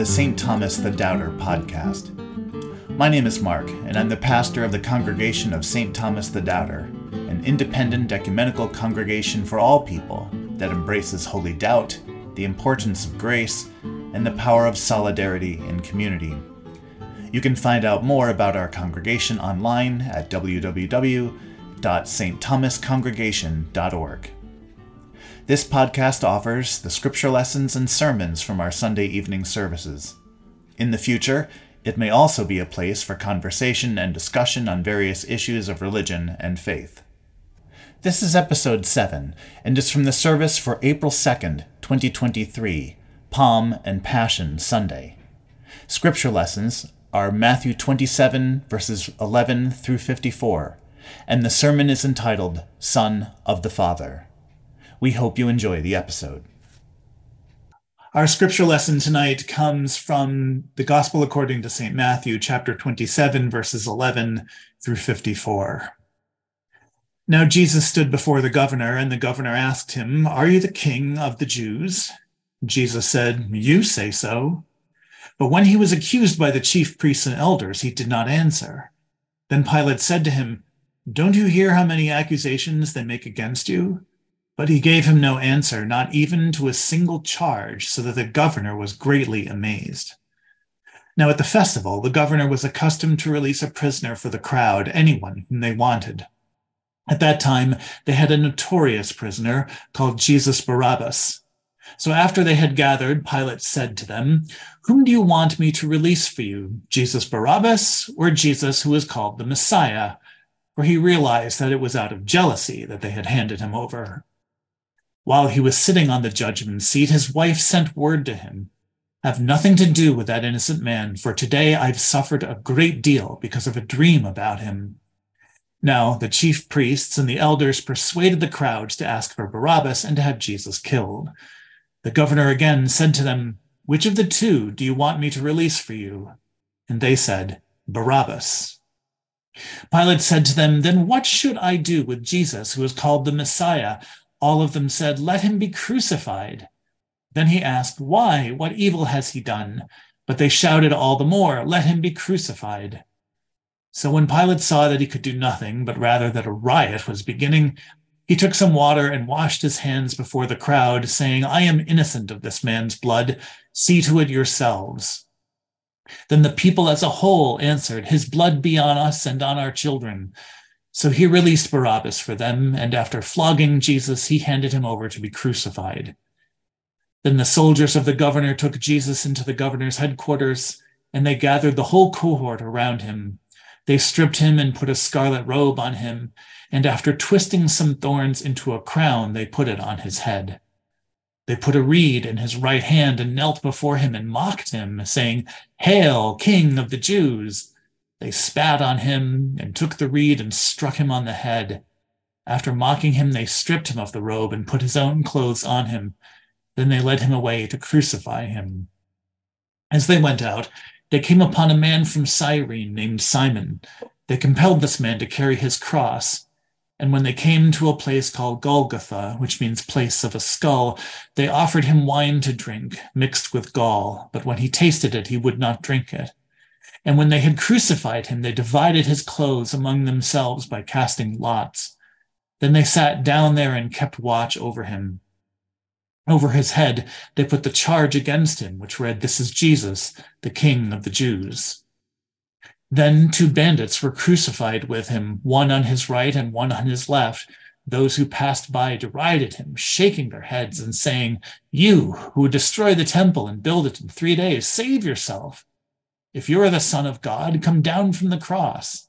the St. Thomas the Doubter podcast. My name is Mark, and I'm the pastor of the congregation of St. Thomas the Doubter, an independent ecumenical congregation for all people that embraces holy doubt, the importance of grace, and the power of solidarity in community. You can find out more about our congregation online at www.stthomascongregation.org. This podcast offers the scripture lessons and sermons from our Sunday evening services. In the future, it may also be a place for conversation and discussion on various issues of religion and faith. This is episode 7 and is from the service for April 2nd, 2023, Palm and Passion Sunday. Scripture lessons are Matthew 27, verses 11 through 54, and the sermon is entitled Son of the Father. We hope you enjoy the episode. Our scripture lesson tonight comes from the Gospel according to St. Matthew, chapter 27, verses 11 through 54. Now Jesus stood before the governor, and the governor asked him, Are you the king of the Jews? Jesus said, You say so. But when he was accused by the chief priests and elders, he did not answer. Then Pilate said to him, Don't you hear how many accusations they make against you? But he gave him no answer, not even to a single charge, so that the governor was greatly amazed. Now, at the festival, the governor was accustomed to release a prisoner for the crowd, anyone whom they wanted. At that time, they had a notorious prisoner called Jesus Barabbas. So after they had gathered, Pilate said to them, Whom do you want me to release for you, Jesus Barabbas or Jesus who is called the Messiah? For he realized that it was out of jealousy that they had handed him over. While he was sitting on the judgment seat, his wife sent word to him Have nothing to do with that innocent man, for today I've suffered a great deal because of a dream about him. Now, the chief priests and the elders persuaded the crowds to ask for Barabbas and to have Jesus killed. The governor again said to them, Which of the two do you want me to release for you? And they said, Barabbas. Pilate said to them, Then what should I do with Jesus, who is called the Messiah? All of them said, Let him be crucified. Then he asked, Why? What evil has he done? But they shouted all the more, Let him be crucified. So when Pilate saw that he could do nothing, but rather that a riot was beginning, he took some water and washed his hands before the crowd, saying, I am innocent of this man's blood. See to it yourselves. Then the people as a whole answered, His blood be on us and on our children. So he released Barabbas for them, and after flogging Jesus, he handed him over to be crucified. Then the soldiers of the governor took Jesus into the governor's headquarters, and they gathered the whole cohort around him. They stripped him and put a scarlet robe on him, and after twisting some thorns into a crown, they put it on his head. They put a reed in his right hand and knelt before him and mocked him, saying, Hail, King of the Jews! They spat on him and took the reed and struck him on the head. After mocking him, they stripped him of the robe and put his own clothes on him. Then they led him away to crucify him. As they went out, they came upon a man from Cyrene named Simon. They compelled this man to carry his cross. And when they came to a place called Golgotha, which means place of a skull, they offered him wine to drink, mixed with gall. But when he tasted it, he would not drink it. And when they had crucified him, they divided his clothes among themselves by casting lots. Then they sat down there and kept watch over him. Over his head, they put the charge against him, which read, This is Jesus, the King of the Jews. Then two bandits were crucified with him, one on his right and one on his left. Those who passed by derided him, shaking their heads and saying, You who destroy the temple and build it in three days, save yourself. If you are the Son of God, come down from the cross.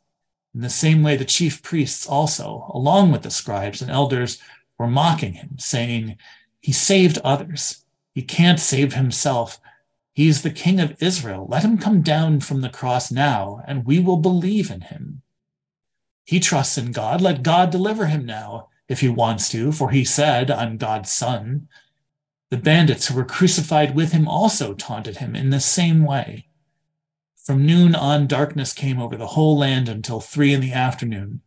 In the same way, the chief priests also, along with the scribes and elders, were mocking him, saying, He saved others. He can't save himself. He's the King of Israel. Let him come down from the cross now, and we will believe in him. He trusts in God. Let God deliver him now, if he wants to, for he said, I'm God's son. The bandits who were crucified with him also taunted him in the same way. From noon on, darkness came over the whole land until three in the afternoon.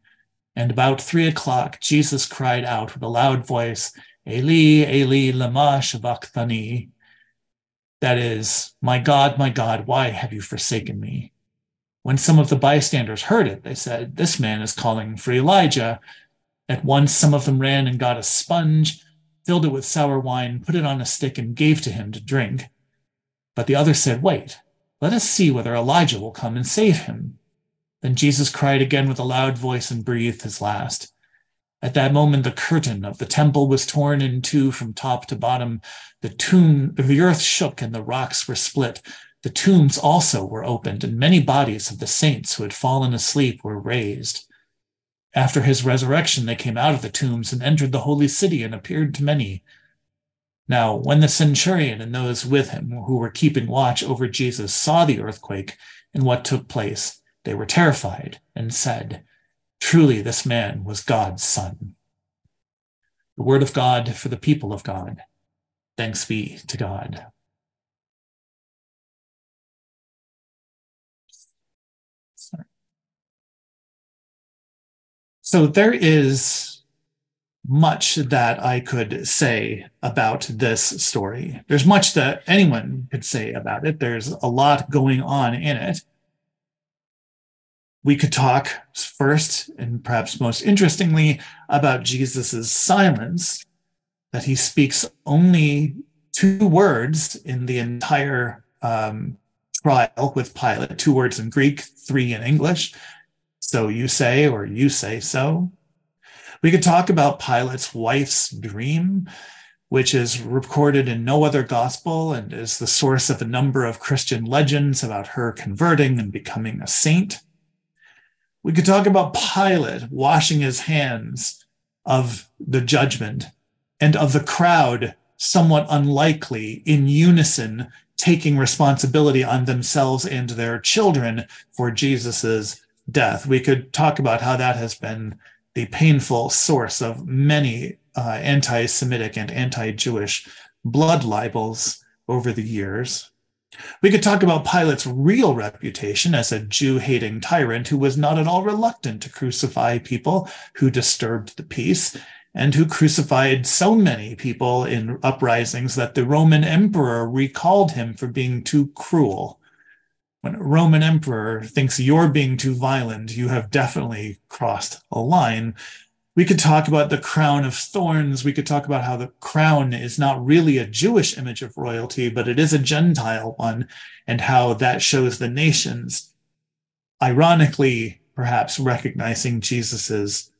And about three o'clock, Jesus cried out with a loud voice, Eli, Eli, lama sabachthani. That is, My God, my God, why have you forsaken me? When some of the bystanders heard it, they said, This man is calling for Elijah. At once, some of them ran and got a sponge, filled it with sour wine, put it on a stick, and gave to him to drink. But the others said, Wait, let us see whether Elijah will come and save him. Then Jesus cried again with a loud voice and breathed his last. At that moment, the curtain of the temple was torn in two from top to bottom. The tomb, the earth shook and the rocks were split. The tombs also were opened, and many bodies of the saints who had fallen asleep were raised. After his resurrection, they came out of the tombs and entered the holy city and appeared to many. Now, when the centurion and those with him who were keeping watch over Jesus saw the earthquake and what took place, they were terrified and said, Truly, this man was God's son. The word of God for the people of God. Thanks be to God. So there is much that I could say about this story. There's much that anyone could say about it. There's a lot going on in it. We could talk first, and perhaps most interestingly, about Jesus' silence, that he speaks only two words in the entire um, trial with Pilate, two words in Greek, three in English. So you say, or you say so. We could talk about Pilate's wife's dream, which is recorded in no other gospel and is the source of a number of Christian legends about her converting and becoming a saint. We could talk about Pilate washing his hands of the judgment and of the crowd, somewhat unlikely, in unison, taking responsibility on themselves and their children for Jesus's death. We could talk about how that has been the painful source of many uh, anti Semitic and anti Jewish blood libels over the years. We could talk about Pilate's real reputation as a Jew hating tyrant who was not at all reluctant to crucify people who disturbed the peace and who crucified so many people in uprisings that the Roman emperor recalled him for being too cruel when a Roman emperor thinks you're being too violent, you have definitely crossed a line. We could talk about the crown of thorns. We could talk about how the crown is not really a Jewish image of royalty, but it is a Gentile one, and how that shows the nations, ironically, perhaps recognizing Jesus's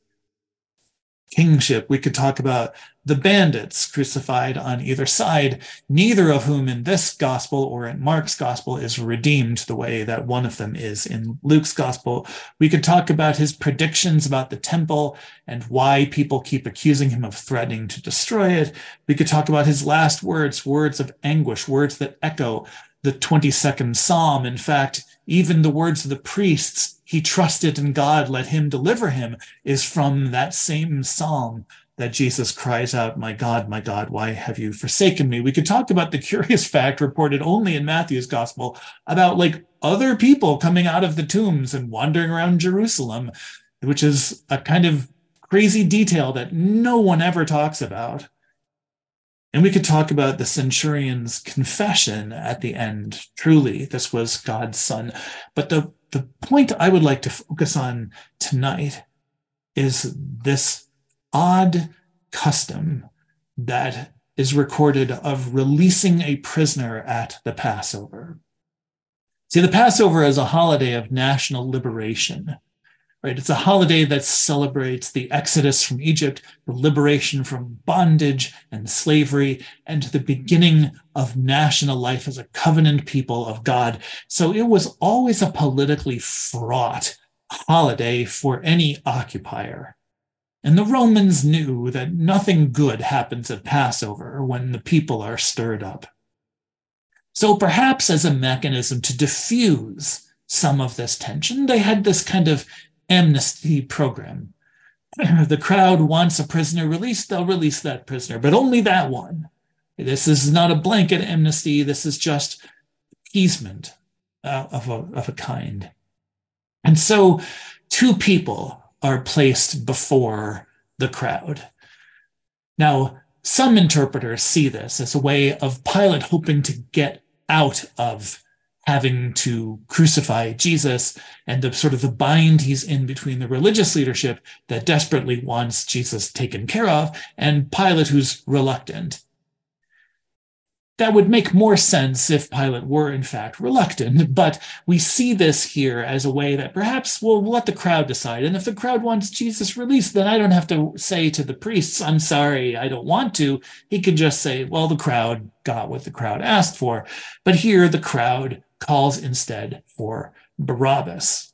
kingship. We could talk about the bandits crucified on either side, neither of whom in this gospel or in Mark's gospel is redeemed the way that one of them is in Luke's gospel. We could talk about his predictions about the temple and why people keep accusing him of threatening to destroy it. We could talk about his last words, words of anguish, words that echo the 22nd Psalm. In fact, even the words of the priests, he trusted in God, let him deliver him, is from that same psalm that Jesus cries out, My God, my God, why have you forsaken me? We could talk about the curious fact reported only in Matthew's gospel about like other people coming out of the tombs and wandering around Jerusalem, which is a kind of crazy detail that no one ever talks about. And we could talk about the centurion's confession at the end. Truly, this was God's son. But the, the point I would like to focus on tonight is this odd custom that is recorded of releasing a prisoner at the Passover. See, the Passover is a holiday of national liberation, right? It's a holiday that celebrates the exodus from Egypt, the liberation from bondage and slavery, and the beginning of national life as a covenant people of God. So it was always a politically fraught holiday for any occupier. And the Romans knew that nothing good happens at Passover when the people are stirred up. So perhaps as a mechanism to diffuse some of this tension, they had this kind of amnesty program. the crowd wants a prisoner released, they'll release that prisoner, but only that one. This is not a blanket amnesty, this is just appeasement uh, of, a, of a kind. And so, two people are placed before the crowd. Now, some interpreters see this as a way of Pilate hoping to get out of having to crucify Jesus and the sort of the bind he's in between the religious leadership that desperately wants Jesus taken care of and Pilate who's reluctant that would make more sense if Pilate were in fact reluctant, but we see this here as a way that perhaps we'll let the crowd decide. And if the crowd wants Jesus released, then I don't have to say to the priests, I'm sorry, I don't want to. He can just say, well, the crowd got what the crowd asked for. But here the crowd calls instead for Barabbas.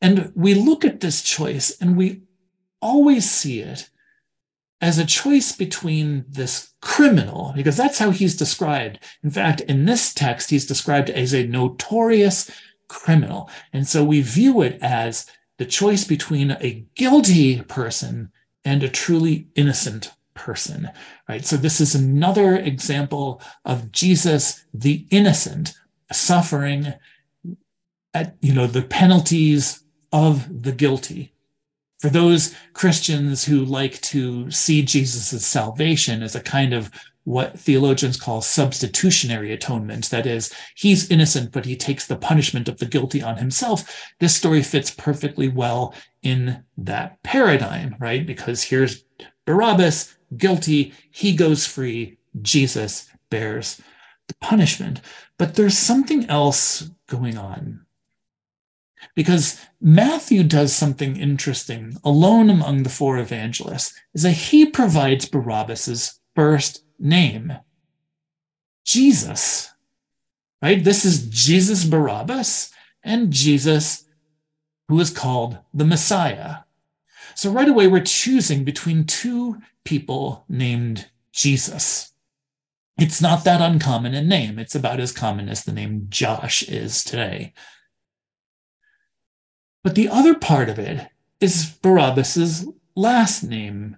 And we look at this choice and we always see it as a choice between this criminal, because that's how he's described. In fact, in this text, he's described as a notorious criminal. And so we view it as the choice between a guilty person and a truly innocent person, right? So this is another example of Jesus, the innocent, suffering at, you know, the penalties of the guilty for those Christians who like to see Jesus' salvation as a kind of what theologians call substitutionary atonement. That is, he's innocent, but he takes the punishment of the guilty on himself. This story fits perfectly well in that paradigm, right? Because here's Barabbas, guilty, he goes free, Jesus bears the punishment. But there's something else going on because Matthew does something interesting alone among the four evangelists is that he provides Barabbas's first name, Jesus. Right? This is Jesus Barabbas and Jesus who is called the Messiah. So right away we're choosing between two people named Jesus. It's not that uncommon a name. It's about as common as the name Josh is today. But the other part of it is Barabbas's last name.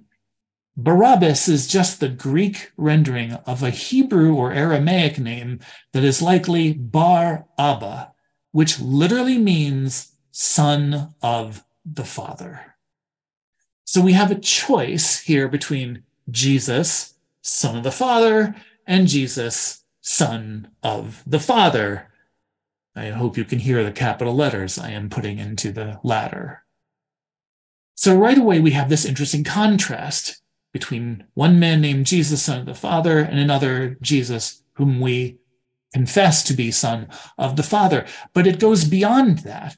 Barabbas is just the Greek rendering of a Hebrew or Aramaic name that is likely Bar Abba, which literally means son of the Father. So we have a choice here between Jesus, son of the Father, and Jesus, son of the Father. I hope you can hear the capital letters I am putting into the latter. So right away, we have this interesting contrast between one man named Jesus, son of the Father, and another Jesus, whom we confess to be son of the Father. But it goes beyond that.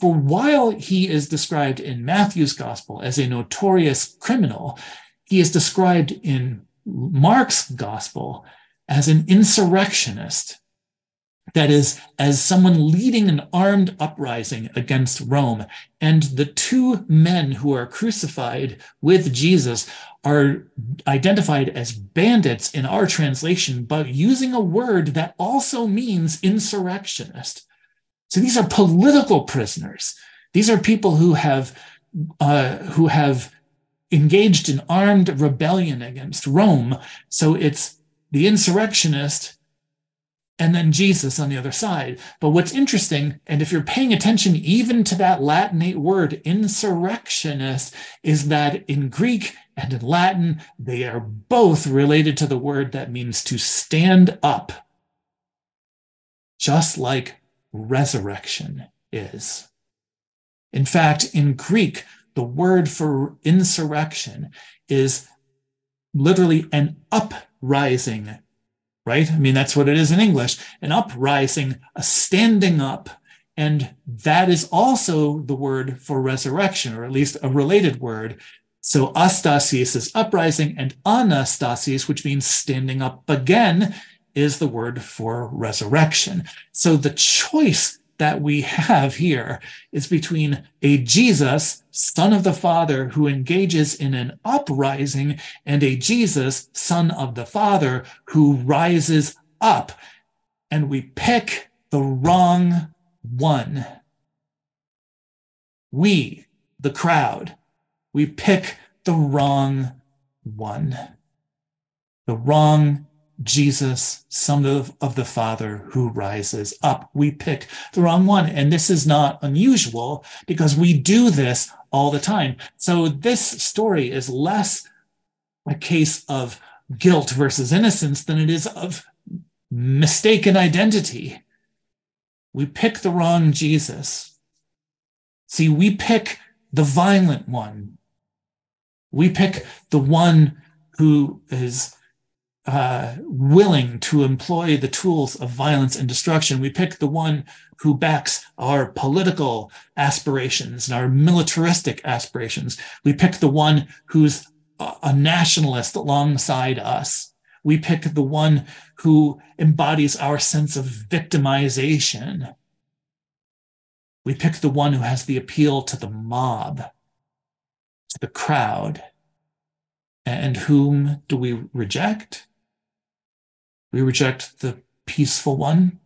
For while he is described in Matthew's gospel as a notorious criminal, he is described in Mark's gospel as an insurrectionist that is, as someone leading an armed uprising against Rome. And the two men who are crucified with Jesus are identified as bandits in our translation, but using a word that also means insurrectionist. So these are political prisoners. These are people who have uh, who have engaged in armed rebellion against Rome. So it's the insurrectionist and then Jesus on the other side. But what's interesting, and if you're paying attention even to that Latinate word, insurrectionist, is that in Greek and in Latin, they are both related to the word that means to stand up, just like resurrection is. In fact, in Greek, the word for insurrection is literally an uprising right? I mean, that's what it is in English an uprising, a standing up. And that is also the word for resurrection, or at least a related word. So astasis is uprising, and anastasis, which means standing up again, is the word for resurrection. So the choice that we have here is between a Jesus, son of the Father, who engages in an uprising, and a Jesus, son of the Father, who rises up. And we pick the wrong one. We, the crowd, we pick the wrong one. The wrong Jesus, son of, of the Father who rises up. We pick the wrong one. And this is not unusual because we do this all the time. So this story is less a case of guilt versus innocence than it is of mistaken identity. We pick the wrong Jesus. See, we pick the violent one. We pick the one who is uh, willing to employ the tools of violence and destruction. We pick the one who backs our political aspirations and our militaristic aspirations. We pick the one who's a nationalist alongside us. We pick the one who embodies our sense of victimization. We pick the one who has the appeal to the mob, to the crowd. And whom do we reject? We reject the peaceful one.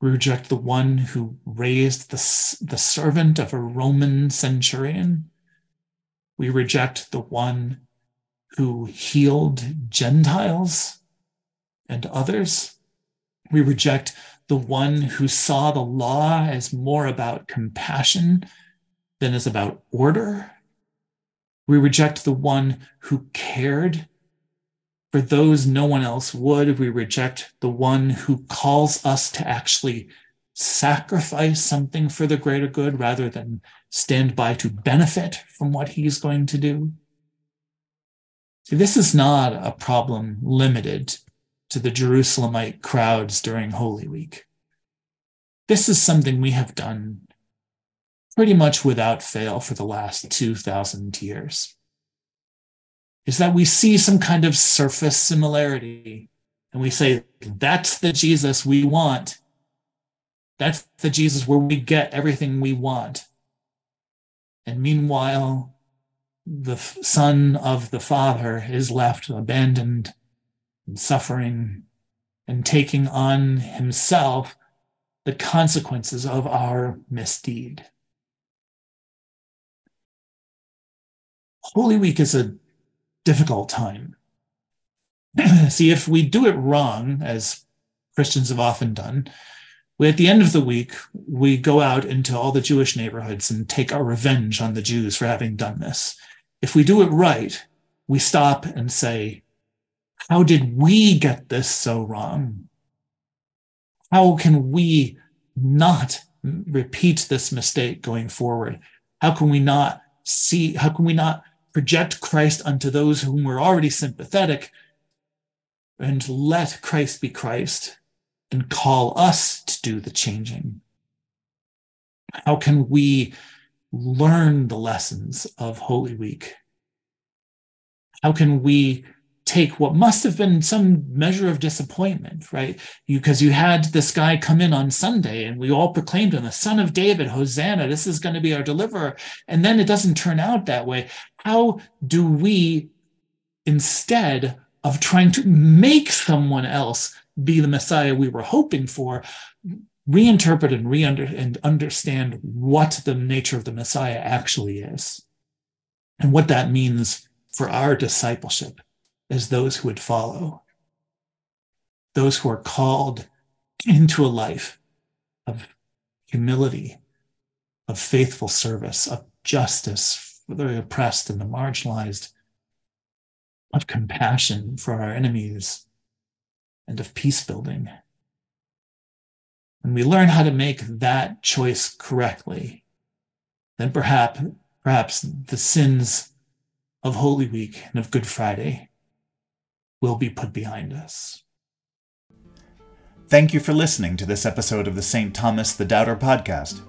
We reject the one who raised the, the servant of a Roman centurion. We reject the one who healed Gentiles and others. We reject the one who saw the law as more about compassion than as about order. We reject the one who cared for those no one else would. We reject the one who calls us to actually sacrifice something for the greater good rather than stand by to benefit from what he's going to do. See, this is not a problem limited to the Jerusalemite crowds during Holy Week. This is something we have done pretty much without fail for the last 2,000 years is that we see some kind of surface similarity and we say, that's the Jesus we want. That's the Jesus where we get everything we want. And meanwhile, the son of the father is left abandoned and suffering and taking on himself the consequences of our misdeed. Holy Week is a difficult time. See, if we do it wrong, as Christians have often done, we, at the end of the week, we go out into all the Jewish neighborhoods and take our revenge on the Jews for having done this. If we do it right, we stop and say, How did we get this so wrong? How can we not repeat this mistake going forward? How can we not see, how can we not project Christ unto those whom we're already sympathetic and let Christ be Christ and call us to do the changing? How can we learn the lessons of Holy Week? How can we take what must have been some measure of disappointment, right? Because you, you, had this guy come in on Sunday and we all proclaimed him the son of David, Hosanna, this is going to be our deliverer. And then it doesn't turn out that way. How do we, instead of trying to make someone else be the Messiah we were hoping for, reinterpret and re and understand what the nature of the Messiah actually is? And what that means for our discipleship as those who would follow, those who are called into a life of humility, of faithful service, of justice the oppressed and the marginalized, of compassion for our enemies, and of peace building. When we learn how to make that choice correctly, then perhaps, perhaps the sins of Holy Week and of Good Friday will be put behind us. Thank you for listening to this episode of the St. Thomas the Doubter podcast.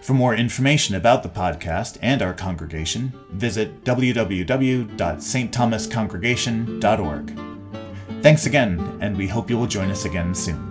For more information about the podcast and our congregation, visit www.stthomascongregation.org. Thanks again, and we hope you will join us again soon.